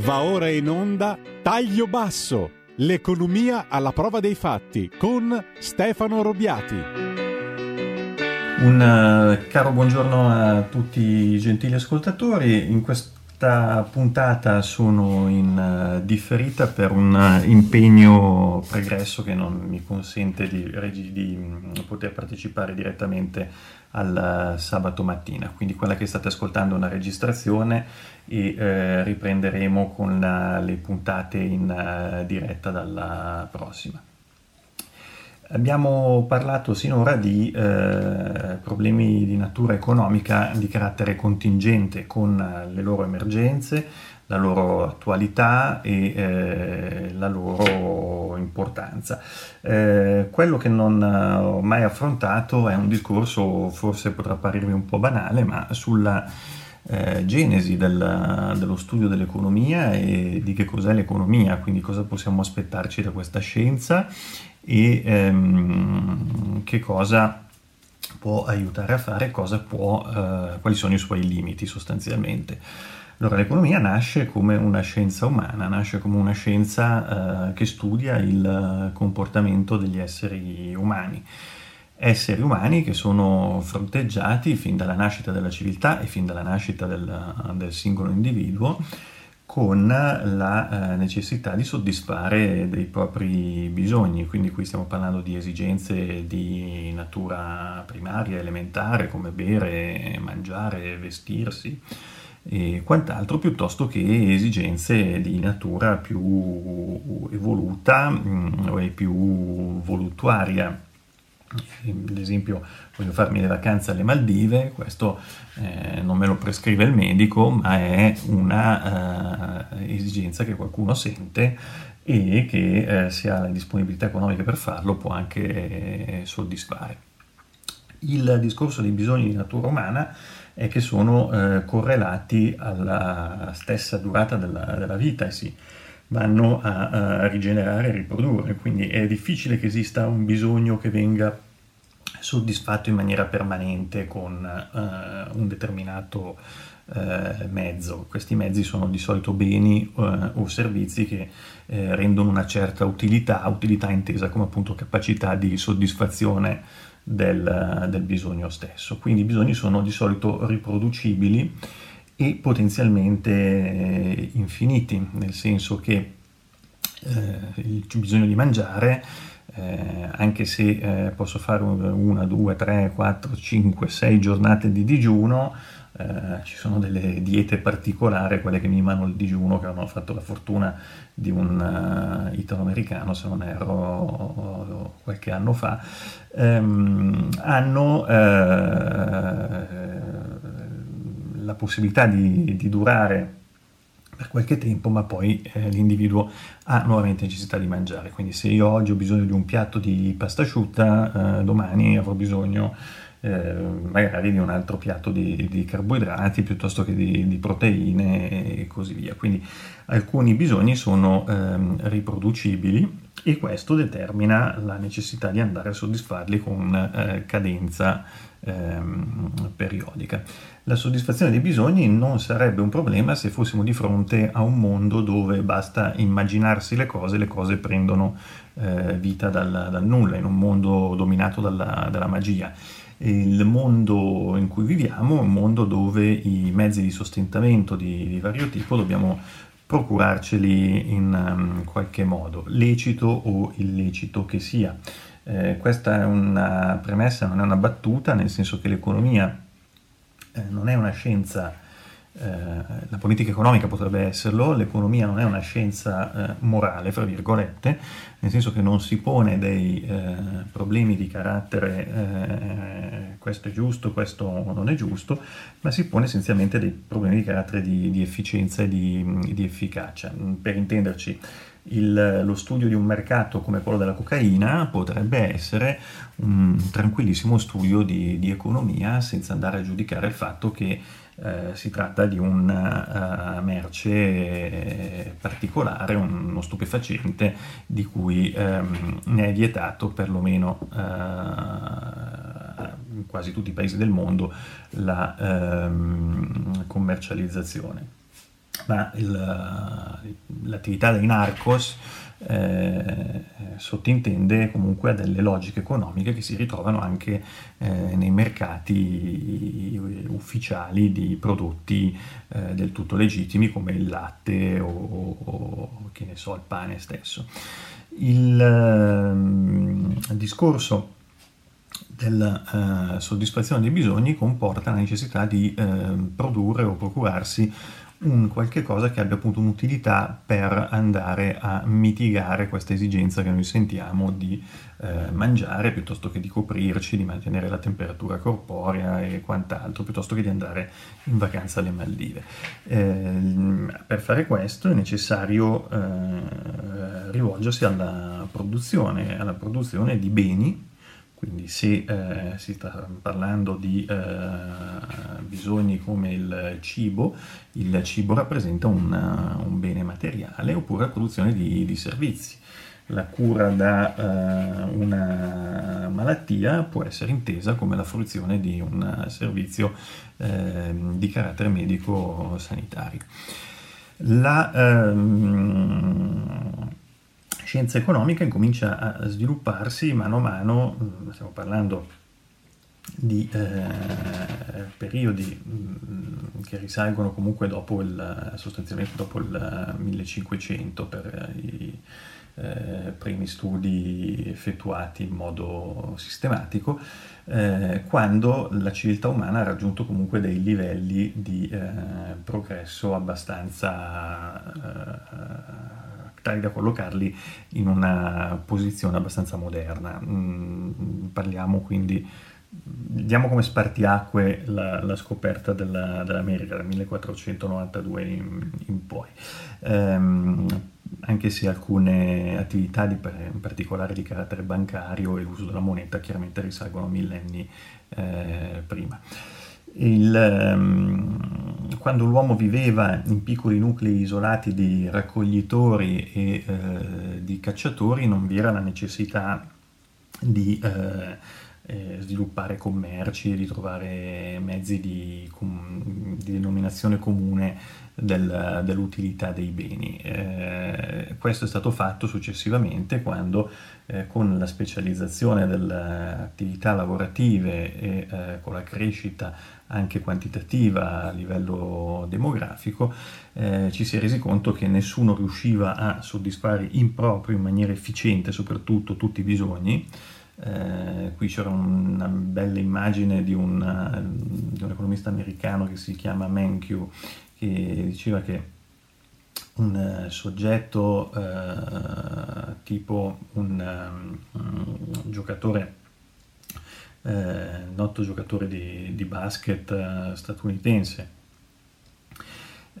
Va ora in onda Taglio Basso, l'economia alla prova dei fatti con Stefano Robbiati. Un uh, caro buongiorno a tutti i gentili ascoltatori. In questa puntata sono in uh, differita per un uh, impegno pregresso che non mi consente di, di, di mm, poter partecipare direttamente al sabato mattina. Quindi quella che state ascoltando è una registrazione e riprenderemo con le puntate in uh, diretta dalla prossima. Abbiamo parlato sinora di eh, problemi di natura economica di carattere contingente con le loro emergenze, la loro attualità e eh, la loro importanza. Eh, quello che non ho mai affrontato è un discorso, forse potrà apparirmi un po' banale, ma sulla eh, genesi del, dello studio dell'economia e di che cos'è l'economia, quindi cosa possiamo aspettarci da questa scienza e ehm, che cosa può aiutare a fare, può, eh, quali sono i suoi limiti sostanzialmente. Allora, l'economia nasce come una scienza umana, nasce come una scienza eh, che studia il comportamento degli esseri umani esseri umani che sono fronteggiati fin dalla nascita della civiltà e fin dalla nascita del, del singolo individuo con la eh, necessità di soddisfare dei propri bisogni, quindi qui stiamo parlando di esigenze di natura primaria, elementare, come bere, mangiare, vestirsi e quant'altro, piuttosto che esigenze di natura più evoluta mh, mm, e più voluttuaria ad esempio voglio farmi le vacanze alle Maldive, questo eh, non me lo prescrive il medico, ma è una eh, esigenza che qualcuno sente e che eh, se ha la disponibilità economica per farlo può anche eh, soddisfare. Il discorso dei bisogni di natura umana è che sono eh, correlati alla stessa durata della, della vita e si vanno a, a rigenerare e riprodurre, quindi è difficile che esista un bisogno che venga soddisfatto in maniera permanente con uh, un determinato uh, mezzo. Questi mezzi sono di solito beni uh, o servizi che rendono una certa utilità, utilità intesa come appunto capacità di soddisfazione del, del bisogno stesso. Quindi i bisogni sono di solito riproducibili e potenzialmente infiniti, nel senso che il bisogno di mangiare eh, anche se eh, posso fare una, due, tre, quattro, cinque, sei giornate di digiuno, eh, ci sono delle diete particolari, quelle che mimano il digiuno, che hanno fatto la fortuna di un uh, italo-americano, se non erro, qualche anno fa, ehm, hanno eh, la possibilità di, di durare per qualche tempo, ma poi eh, l'individuo ha nuovamente necessità di mangiare. Quindi se io oggi ho bisogno di un piatto di pasta asciutta, eh, domani avrò bisogno eh, magari di un altro piatto di, di carboidrati piuttosto che di, di, proteine e così via. Quindi alcuni bisogni sono ehm, riproducibili e questo determina la necessità di andare a soddisfarli con eh, cadenza ehm, periodica. La soddisfazione dei bisogni non sarebbe un problema se fossimo di fronte a un mondo dove basta immaginarsi le cose, le cose prendono eh, vita dal, dal, nulla, in un mondo dominato dalla, dalla magia. Il mondo in cui viviamo è un mondo dove i mezzi di sostentamento di, di vario tipo dobbiamo procurarceli in um, qualche modo, lecito o illecito che sia. Eh, questa è una premessa, non è una battuta, nel senso che l'economia eh, non è una scienza, la politica economica potrebbe esserlo, l'economia non è una scienza eh, morale, fra virgolette, nel senso che non si pone dei eh, problemi di carattere eh, questo è giusto, questo non è giusto, ma si pone essenzialmente dei problemi di carattere di, di efficienza e di, di efficacia. Per intenderci, il, lo studio di un mercato come quello della cocaina potrebbe essere un tranquillissimo studio di, di economia senza andare a giudicare il fatto che eh, si tratta di una uh, merce particolare, uno stupefacente di cui um, ne è vietato perlomeno uh, in quasi tutti i paesi del mondo la um, commercializzazione. ma il, l'attività dei narcos eh, sottintende comunque a delle logiche economiche che si ritrovano anche eh, nei mercati ufficiali di prodotti eh, del tutto legittimi come il latte o, o, che ne so, il pane stesso. Il, ehm, discorso della uh, soddisfazione dei bisogni comporta la necessità di uh, produrre o procurarsi un qualche cosa che abbia appunto un'utilità per andare a mitigare questa esigenza che noi sentiamo di eh, mangiare piuttosto che di coprirci, di mantenere la temperatura corporea e quant'altro, piuttosto che di andare in vacanza alle Maldive. Eh, per fare questo è necessario eh, rivolgersi alla produzione, alla produzione di beni quindi se eh, si sta parlando di eh, bisogni come il cibo, il cibo rappresenta un, un bene materiale oppure la produzione di, di servizi. La cura da eh, una malattia può essere intesa come la fruizione di un servizio ehm, di carattere medico-sanitario. La, ehm, scienza economica incomincia a svilupparsi mano a mano, mm, stiamo parlando di eh, periodi mh, mm, che risalgono comunque dopo il, sostanzialmente dopo il 1500 per i eh, primi studi effettuati in modo sistematico, eh, quando la civiltà umana ha raggiunto comunque dei livelli di eh, progresso abbastanza eh, tali da collocarli in una posizione abbastanza moderna. Mm, parliamo quindi, diamo come spartiacque la, la scoperta della, dell'America dal 1492 in, in poi. Um, anche se alcune attività di, in particolare di carattere bancario e l'uso della moneta chiaramente risalgono millenni eh, prima. Il, um, quando l'uomo viveva in piccoli nuclei isolati di raccoglitori e eh, di cacciatori non vi era la necessità di eh, eh, sviluppare commerci, di trovare mezzi di, di denominazione comune del, dell'utilità dei beni. Eh, questo è stato fatto successivamente quando eh, con la specializzazione delle attività lavorative e eh, con la crescita anche quantitativa a livello demografico, eh, ci si è resi conto che nessuno riusciva a soddisfare in proprio, in maniera efficiente soprattutto, tutti i bisogni. Eh, qui c'era una bella immagine di un, di un, economista americano che si chiama Mankiw che diceva che un soggetto eh, tipo un, um, un giocatore eh, noto giocatore di, di basket eh, statunitense.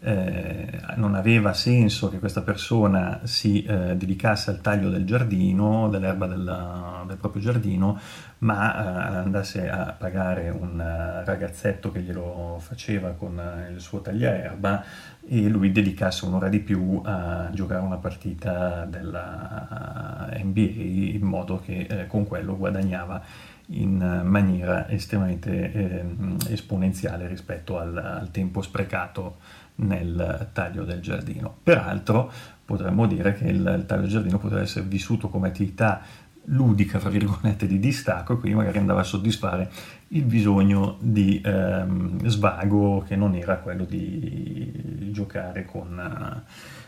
Eh, non aveva senso che questa persona si eh, dedicasse al taglio del giardino, dell'erba della, del proprio giardino, ma eh, andasse a pagare un eh, ragazzetto che glielo faceva con il suo tagliaerba e lui dedicasse un'ora di più a giocare una partita della NBA in modo che con quello guadagnava in maniera estremamente eh, esponenziale rispetto al, al, tempo sprecato nel taglio del giardino. Peraltro potremmo dire che il, il taglio del giardino potrebbe essere vissuto come attività ludica, fra virgolette, di distacco e quindi magari andava a soddisfare il bisogno di ehm, svago che non era quello di giocare con eh,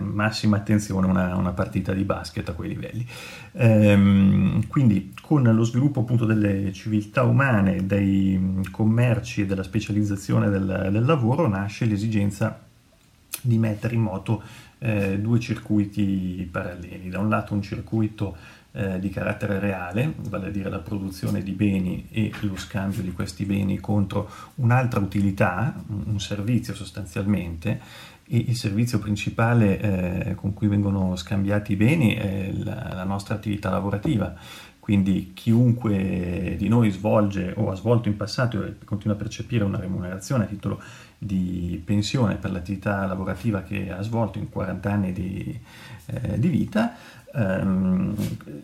massima attenzione una, una, partita di basket a quei livelli. Ehm, quindi con lo sviluppo appunto delle civiltà umane, dei commerci e della specializzazione del, del lavoro nasce l'esigenza di mettere in moto eh, due circuiti paralleli. Da un lato un circuito eh, di carattere reale, vale a dire la produzione di beni e lo scambio di questi beni contro un'altra utilità, un servizio sostanzialmente, il servizio principale eh, con cui vengono scambiati i beni è la, la, nostra attività lavorativa. Quindi chiunque di noi svolge o ha svolto in passato e continua a percepire una remunerazione a titolo di pensione per l'attività lavorativa che ha svolto in 40 anni di, eh, di vita, ehm,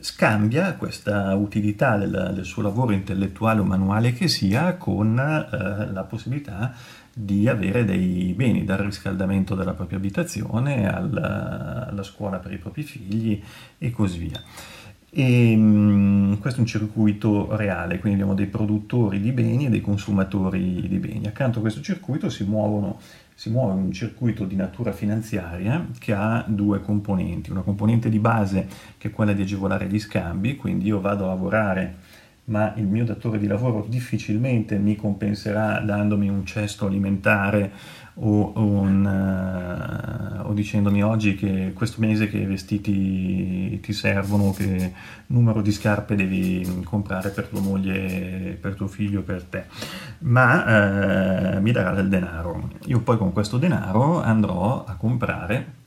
scambia questa utilità del, del, suo lavoro intellettuale o manuale che sia con eh, la possibilità di avere dei beni, dal riscaldamento della propria abitazione alla, alla scuola per i propri figli e così via. E, um, questo è un circuito reale, quindi abbiamo dei produttori di beni e dei consumatori di beni. Accanto a questo circuito si, muovono, si muove un circuito di natura finanziaria che ha due componenti. Una componente di base che è quella di agevolare gli scambi, quindi io vado a lavorare ma il mio datore di lavoro difficilmente mi compenserà dandomi un cesto alimentare o, un, uh, o, dicendomi oggi che questo mese che vestiti ti servono, che numero di scarpe devi comprare per tua moglie, per tuo figlio, per te, ma uh, mi darà del denaro. Io poi con questo denaro andrò a comprare,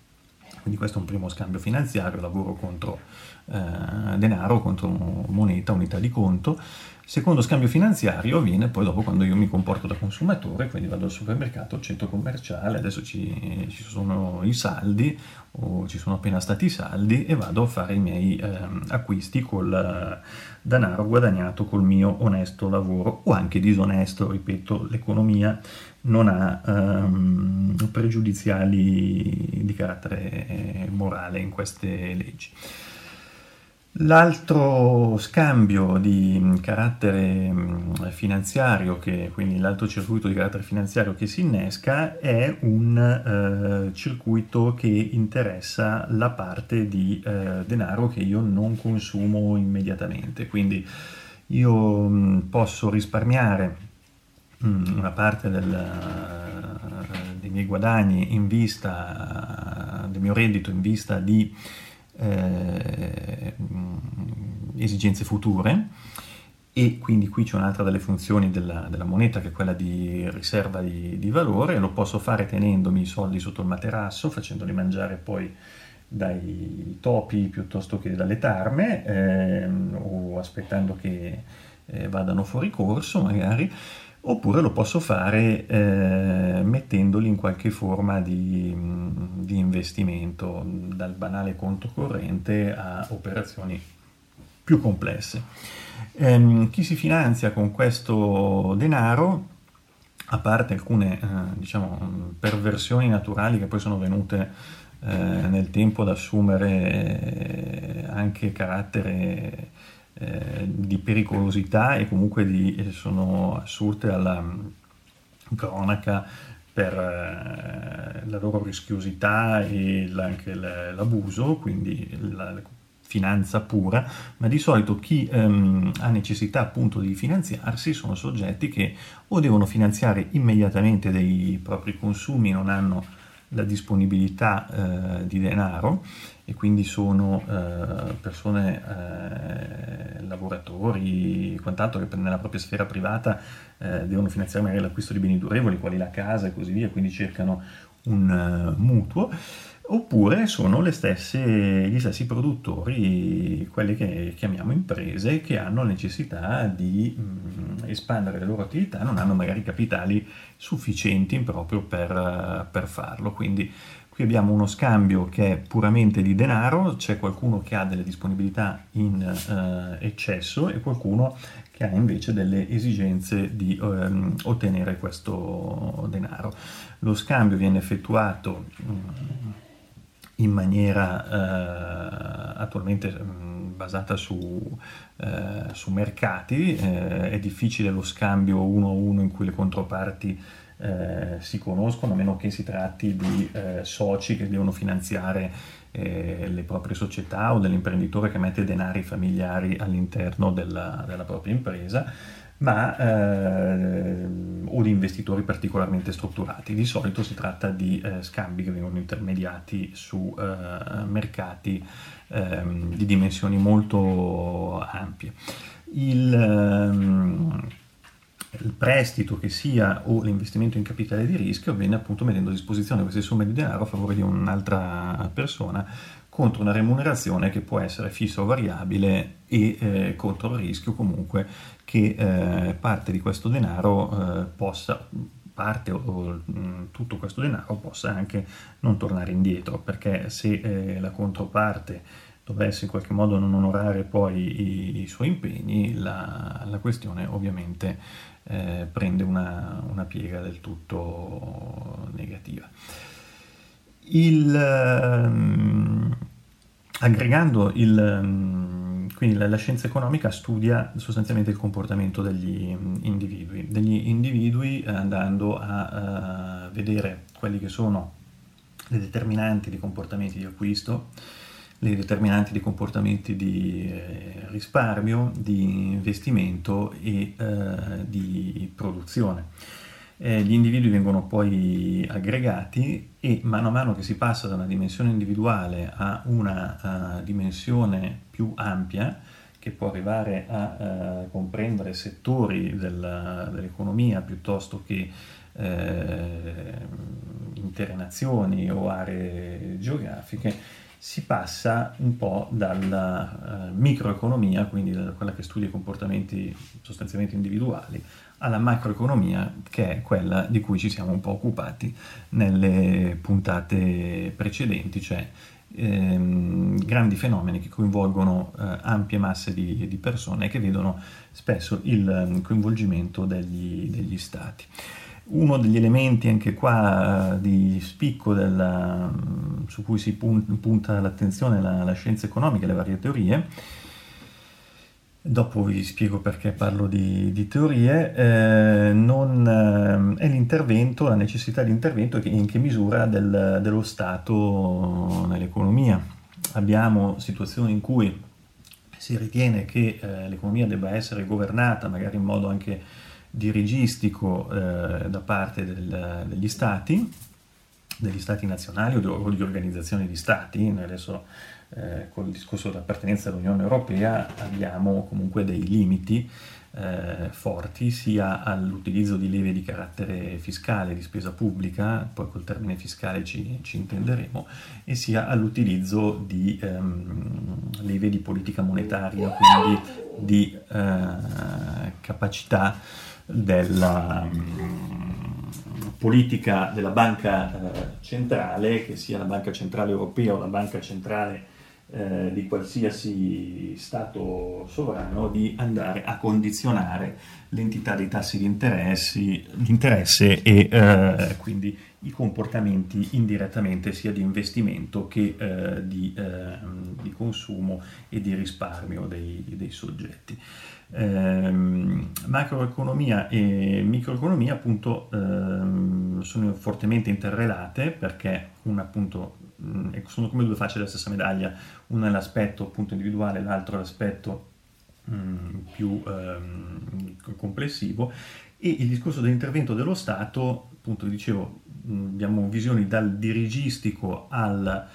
quindi questo è un primo scambio finanziario, lavoro contro eh, denaro contro moneta, unità di conto. Secondo scambio finanziario avviene poi dopo quando io mi comporto da consumatore, quindi vado al supermercato, al centro commerciale, adesso ci, ci sono i saldi o ci sono appena stati i saldi e vado a fare i miei eh, acquisti col eh, denaro guadagnato col mio onesto lavoro o anche disonesto, ripeto, l'economia non ha ehm, pregiudiziali di carattere morale in queste leggi. L'altro scambio di carattere finanziario, che, quindi l'altro circuito di carattere finanziario che si innesca, è un eh, circuito che interessa la parte di eh, denaro che io non consumo immediatamente. Quindi io posso risparmiare una parte del, uh, dei miei guadagni in vista, del mio reddito in vista di eh, esigenze future. E quindi qui c'è un'altra delle funzioni della, della, moneta che è quella di riserva di, di, valore, lo posso fare tenendomi i soldi sotto il materasso, facendoli mangiare poi dai topi piuttosto che dalle tarme ehm, o aspettando che eh, vadano fuori corso magari oppure lo posso fare eh, mettendoli in qualche forma di, di, investimento, dal banale conto corrente a operazioni più complesse. Eh, chi si finanzia con questo denaro, a parte alcune eh, diciamo, perversioni naturali che poi sono venute eh, nel tempo ad assumere anche carattere eh, di pericolosità e comunque di, eh, sono assurte alla mm, cronaca per eh, la loro rischiosità e anche l'abuso, quindi la finanza pura, ma di solito chi ehm, ha necessità appunto di finanziarsi sono soggetti che o devono finanziare immediatamente dei propri consumi, non hanno la disponibilità eh, di denaro e quindi sono eh, persone, eh, lavoratori, quant'altro che nella propria sfera privata eh, devono finanziare magari l'acquisto di beni durevoli, quali la casa e così via, quindi cercano un uh, mutuo oppure sono stesse, gli stessi produttori, quelli che chiamiamo imprese, che hanno necessità di mh, mm, espandere le loro attività, non hanno magari capitali sufficienti proprio per, per farlo. Quindi qui abbiamo uno scambio che è puramente di denaro, c'è qualcuno che ha delle disponibilità in eh, eccesso e qualcuno che ha invece delle esigenze di ehm, ottenere questo denaro. Lo scambio viene effettuato mh, mm, in maniera eh, attualmente mh, mm, basata su, eh, su mercati, eh, è difficile lo scambio uno a uno in cui le controparti eh, si conoscono, a meno che si tratti di eh, soci che devono finanziare eh, le proprie società o dell'imprenditore che mette denari familiari all'interno della, della propria impresa ma eh, o di investitori particolarmente strutturati. Di solito si tratta di eh, scambi che vengono intermediati su eh, mercati ehm, di dimensioni molto ampie. Il, ehm, il prestito che sia o l'investimento in capitale di rischio avviene appunto mettendo a disposizione queste somme di denaro a favore di un'altra persona contro una remunerazione che può essere fissa o variabile e eh, contro il rischio comunque che eh, parte di questo denaro eh, possa parte o, o mm, tutto questo denaro possa anche non tornare indietro perché se eh, la controparte dovesse in qualche modo non onorare poi i, i suoi impegni, la, la questione ovviamente eh, prende una, una, piega del tutto negativa. Il, ehm, aggregando il, ehm, quindi la, la, scienza economica studia sostanzialmente il comportamento degli individui, degli individui andando a, a vedere quelli che sono le determinanti di comportamenti di acquisto, le determinanti di comportamenti di eh, risparmio, di investimento e eh, di produzione. Eh, gli individui vengono poi aggregati e mano a mano che si passa da una dimensione individuale a una uh, dimensione più ampia, che può arrivare a uh, comprendere settori della, dell'economia piuttosto che eh, intere nazioni o aree geografiche, si passa un po' dalla uh, microeconomia, quindi da quella che studia i comportamenti sostanzialmente individuali, alla macroeconomia, che è quella di cui ci siamo un po' occupati nelle puntate precedenti, cioè ehm, grandi fenomeni che coinvolgono eh, ampie masse di, di, persone e che vedono spesso il coinvolgimento degli, degli stati. Uno degli elementi anche qua di spicco della, su cui si punta l'attenzione la, la scienza economica e le varie teorie, dopo vi spiego perché parlo di, di teorie, eh, non, eh, è l'intervento, la necessità di intervento e in che misura del, dello Stato nell'economia. Abbiamo situazioni in cui si ritiene che eh, l'economia debba essere governata magari in modo anche dirigistico eh, da parte del, degli stati, degli stati nazionali o di, organizzazioni di stati, adesso eh, col discorso dell'appartenenza all'Unione Europea abbiamo comunque dei limiti eh, forti sia all'utilizzo di leve di carattere fiscale, di spesa pubblica, poi col termine fiscale ci, ci intenderemo, e sia all'utilizzo di ehm, leve di politica monetaria, quindi di eh, capacità della um, politica della banca uh, centrale, che sia la banca centrale europea o la banca centrale uh, di qualsiasi Stato sovrano, di andare a condizionare l'entità dei tassi di interesse e uh, quindi i comportamenti indirettamente sia di investimento che di, ehm, di, consumo e di risparmio dei, dei soggetti ehm, macroeconomia e microeconomia appunto ehm, sono fortemente interrelate perché una appunto mh, sono come due facce della stessa medaglia, una è l'aspetto appunto individuale, l'altro è l'aspetto mh, più ehm, complessivo. E il discorso dell'intervento dello Stato, appunto dicevo, mh, abbiamo visioni dal dirigistico al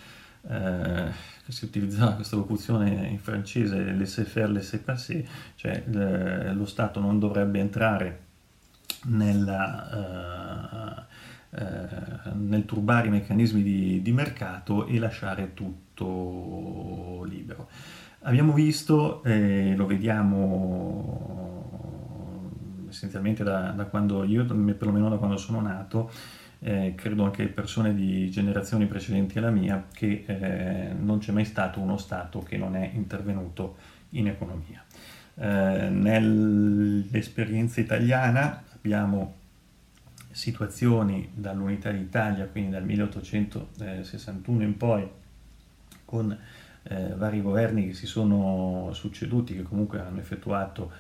eh, si utilizzava questa locuzione in francese, laissez-faire, laissez-passer, cioè le, lo Stato non dovrebbe entrare nella, uh, uh, nel turbare i meccanismi di, di, mercato e lasciare tutto libero. Abbiamo visto, e lo vediamo essenzialmente da, da quando io, perlomeno da quando sono nato, eh, credo anche persone di generazioni precedenti alla mia, che eh, non c'è mai stato uno Stato che non è intervenuto in economia. Eh, nell'esperienza italiana abbiamo situazioni dall'unità d'Italia, quindi dal 1861 in poi, con eh, vari governi che si sono succeduti, che comunque hanno effettuato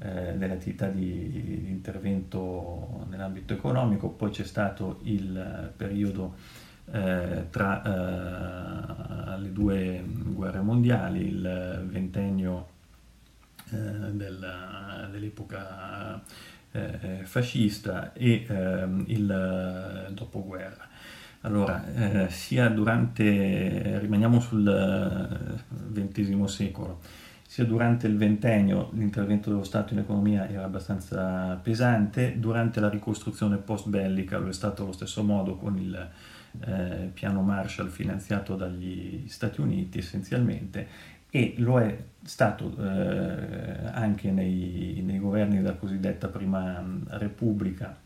eh, delle attività di, di, intervento nell'ambito economico, poi c'è stato il periodo eh, tra eh, le due guerre mondiali, il ventennio eh, del, dell'epoca eh, fascista e ehm, il dopoguerra. Allora, eh, sia durante, rimaniamo sul XX secolo, sia durante il ventennio l'intervento dello Stato in economia era abbastanza pesante, durante la ricostruzione post-bellica lo è stato allo stesso modo con il eh, piano Marshall finanziato dagli Stati Uniti essenzialmente e lo è stato eh, anche nei, nei, governi della cosiddetta Prima Repubblica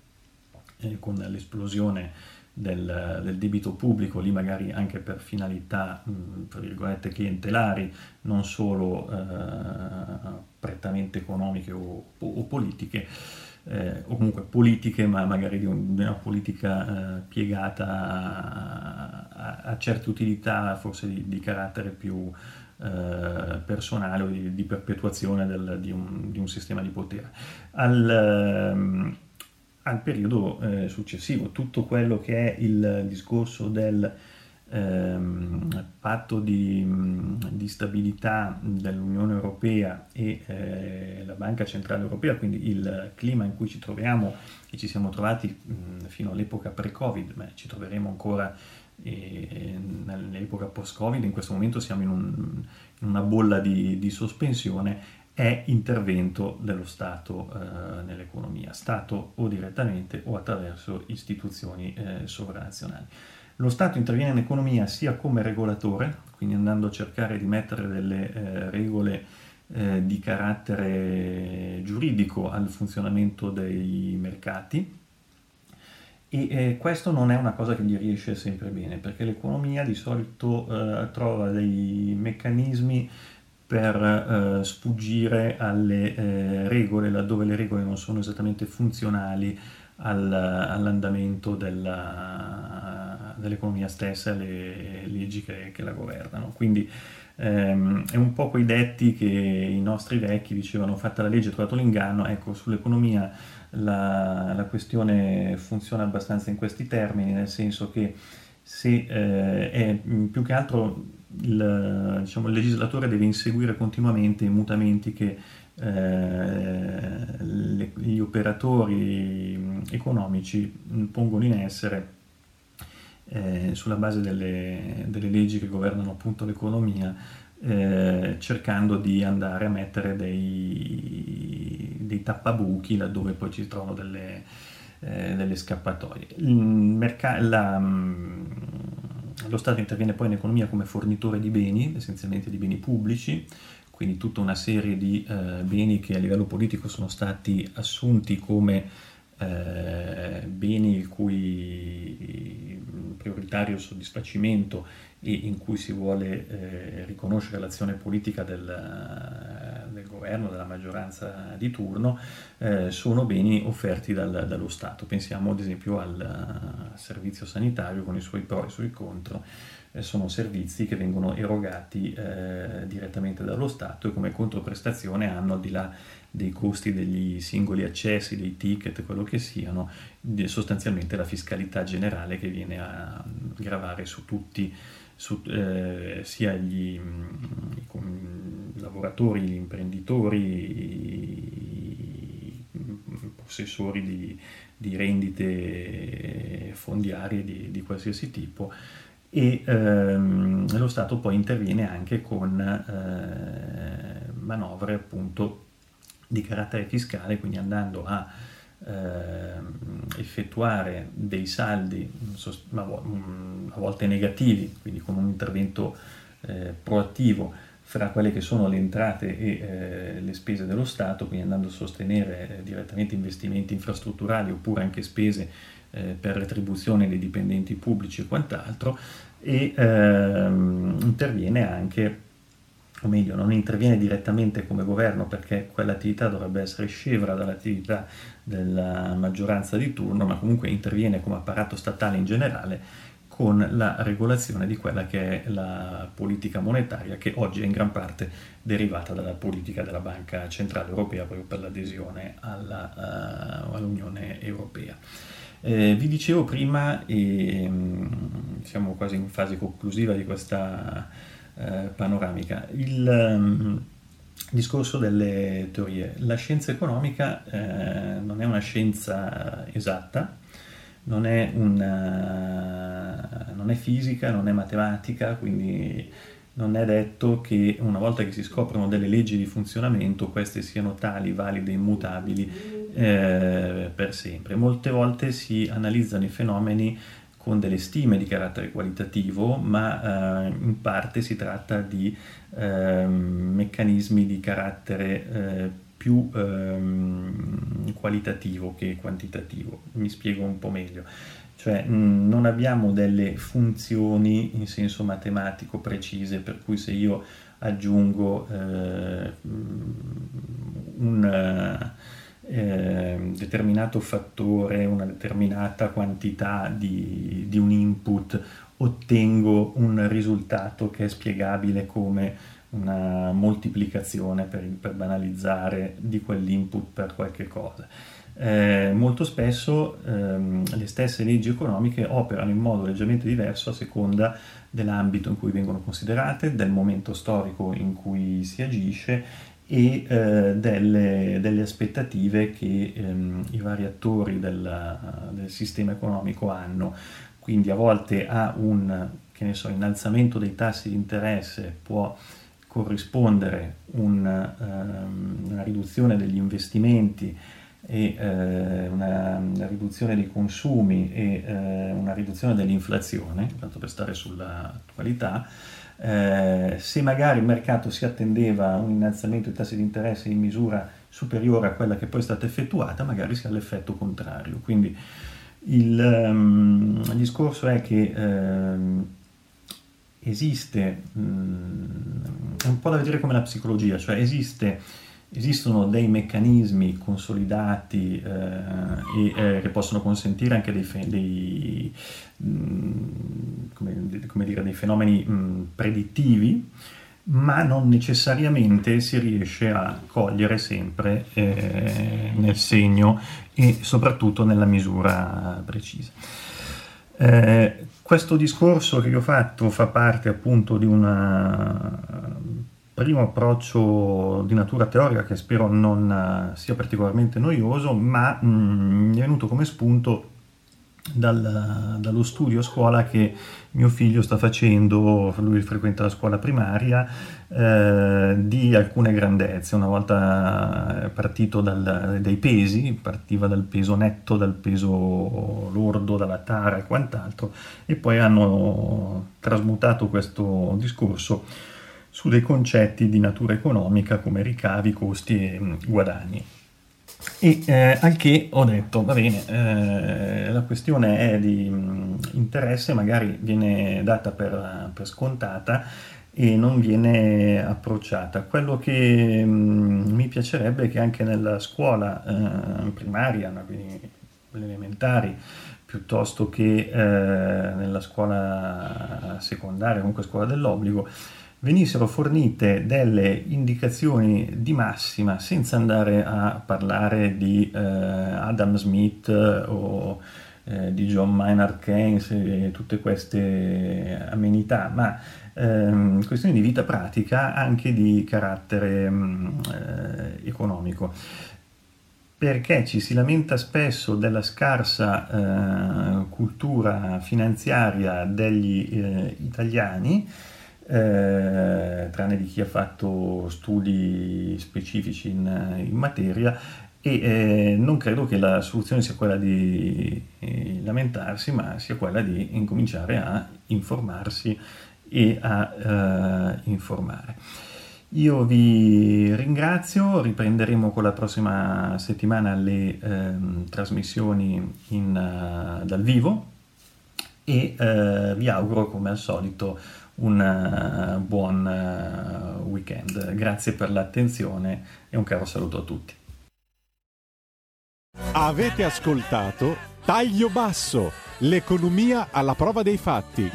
eh, con l'esplosione del, del, debito pubblico, lì magari anche per finalità, tra virgolette, clientelari, non solo eh, prettamente economiche o, o politiche, eh, o comunque politiche, ma magari di, un, di una politica eh, piegata a, a, a, certe utilità, forse di, di carattere più eh, personale o di, di perpetuazione del, di, un, di, un, sistema di potere. Al, ehm, al periodo eh, successivo. Tutto quello che è il discorso del ehm, patto di, di, stabilità dell'Unione Europea e eh, la Banca Centrale Europea, quindi il clima in cui ci troviamo e ci siamo trovati mh, fino all'epoca pre-Covid, ma ci troveremo ancora eh, nell'epoca post-Covid, in questo momento siamo in, un, in una bolla di, di sospensione è intervento dello Stato eh, nell'economia, Stato o direttamente o attraverso istituzioni eh, sovranazionali. Lo Stato interviene in economia sia come regolatore, quindi andando a cercare di mettere delle eh, regole eh, di carattere giuridico al funzionamento dei mercati, e eh, questo non è una cosa che gli riesce sempre bene, perché l'economia di solito eh, trova dei meccanismi per eh, sfuggire alle eh, regole, laddove le regole non sono esattamente funzionali al, all'andamento della, dell'economia stessa e alle leggi che, che la governano. Quindi ehm, è un po' quei detti che i nostri vecchi dicevano fatta la legge, trovato l'inganno, ecco sull'economia la, la questione funziona abbastanza in questi termini, nel senso che se eh, è più che altro il, diciamo, il, legislatore deve inseguire continuamente i mutamenti che eh, le, gli operatori economici pongono in essere eh, sulla base delle, delle, leggi che governano appunto l'economia, eh, cercando di andare a mettere dei, dei, tappabuchi laddove poi ci trovano delle, eh, delle scappatoie. Merc- la, lo Stato interviene poi in economia come fornitore di beni, essenzialmente di beni pubblici, quindi tutta una serie di eh, beni che a livello politico sono stati assunti come eh, beni il cui prioritario soddisfacimento e in cui si vuole eh, riconoscere l'azione politica del, del, governo, della maggioranza di turno, eh, sono beni offerti dal, dallo Stato. Pensiamo ad esempio al servizio sanitario con i suoi pro e i suoi contro. Eh, sono servizi che vengono erogati eh, direttamente dallo Stato e come controprestazione hanno al di là dei costi degli singoli accessi, dei ticket, quello che siano, sostanzialmente la fiscalità generale che viene a gravare su tutti, su, eh, sia gli i lavoratori, gli imprenditori, i possessori di, di rendite fondiarie di, di qualsiasi tipo e ehm, lo Stato poi interviene anche con eh, manovre appunto di carattere fiscale, quindi andando a eh, effettuare dei saldi a volte negativi, quindi con un intervento eh, proattivo fra quelle che sono le entrate e eh, le spese dello Stato, quindi andando a sostenere eh, direttamente investimenti infrastrutturali oppure anche spese eh, per retribuzione dei dipendenti pubblici e quant'altro, e ehm, interviene anche o meglio non interviene direttamente come governo perché quell'attività dovrebbe essere scevra dall'attività della maggioranza di turno, ma comunque interviene come apparato statale in generale con la regolazione di quella che è la politica monetaria che oggi è in gran parte derivata dalla politica della Banca Centrale Europea proprio per l'adesione alla, uh, all'Unione Europea. Eh, vi dicevo prima, e um, siamo quasi in fase conclusiva di questa eh, panoramica. Il um, discorso delle teorie. La scienza economica eh, non è una scienza esatta, non è, una, non è fisica, non è matematica, quindi non è detto che una volta che si scoprono delle leggi di funzionamento queste siano tali, valide, immutabili eh, per sempre. Molte volte si analizzano i fenomeni con delle stime di carattere qualitativo, ma eh, in parte si tratta di eh, meccanismi di carattere eh, più ehm, qualitativo che quantitativo. Mi spiego un po' meglio. cioè mh, non abbiamo delle funzioni in senso matematico precise, per cui se io aggiungo eh, un eh, determinato fattore, una determinata quantità di, di un input, ottengo un risultato che è spiegabile come una moltiplicazione per, per banalizzare di quell'input per qualche cosa. Eh, molto spesso ehm, le stesse leggi economiche operano in modo leggermente diverso a seconda dell'ambito in cui vengono considerate, del momento storico in cui si agisce e eh, delle, delle, aspettative che ehm, i vari attori del, del, sistema economico hanno. Quindi a volte a un so, innalzamento dei tassi di interesse può corrispondere un, um, una riduzione degli investimenti e eh, una, una, riduzione dei consumi e eh, una riduzione dell'inflazione, tanto per stare sull'attualità, eh, se magari il mercato si attendeva a un innalzamento dei tassi di interesse in misura superiore a quella che poi è stata effettuata, magari si ha l'effetto contrario. Quindi il, um, discorso è che um, esiste, um, è un po' da vedere come la psicologia, cioè esiste Esistono dei meccanismi consolidati eh, e eh, che possono consentire anche dei, fe- dei, mh, mm, come, come dire, dei fenomeni mh, mm, predittivi, ma non necessariamente si riesce a cogliere sempre eh, nel segno e soprattutto nella misura precisa. Eh, questo discorso che vi ho fatto fa parte appunto di una primo approccio di natura teorica che spero non eh, sia particolarmente noioso, ma mm, mi è venuto come spunto dal, dallo studio a scuola che mio figlio sta facendo, lui frequenta la scuola primaria, eh, di alcune grandezze. Una volta partito dal, dai pesi, partiva dal peso netto, dal peso lordo, dalla tara e quant'altro, e poi hanno trasmutato questo discorso su dei concetti di natura economica come ricavi, costi e mm, guadagni. E eh, al che ho detto, va bene, eh, la questione è di mh, mm, interesse, magari viene data per, per, scontata e non viene approcciata. Quello che mh, mm, mi piacerebbe è che anche nella scuola eh, primaria, quindi elementari, piuttosto che eh, nella scuola secondaria, comunque scuola dell'obbligo, venissero fornite delle indicazioni di massima senza andare a parlare di eh, Adam Smith o eh, di John Maynard Keynes e tutte queste amenità, ma ehm, questioni di vita pratica anche di carattere mm, eh, economico. Perché ci si lamenta spesso della scarsa eh, cultura finanziaria degli eh, italiani eh, tranne di chi ha fatto studi specifici in, in materia e eh, non credo che la soluzione sia quella di eh, lamentarsi, ma sia quella di incominciare a informarsi e a eh, informare. Io vi ringrazio, riprenderemo con la prossima settimana le ehm, trasmissioni in, uh, dal vivo e uh, vi auguro come al solito un uh, buon uh, weekend. Grazie per l'attenzione e un caro saluto a tutti. Avete ascoltato Taglio Basso, l'economia alla prova dei fatti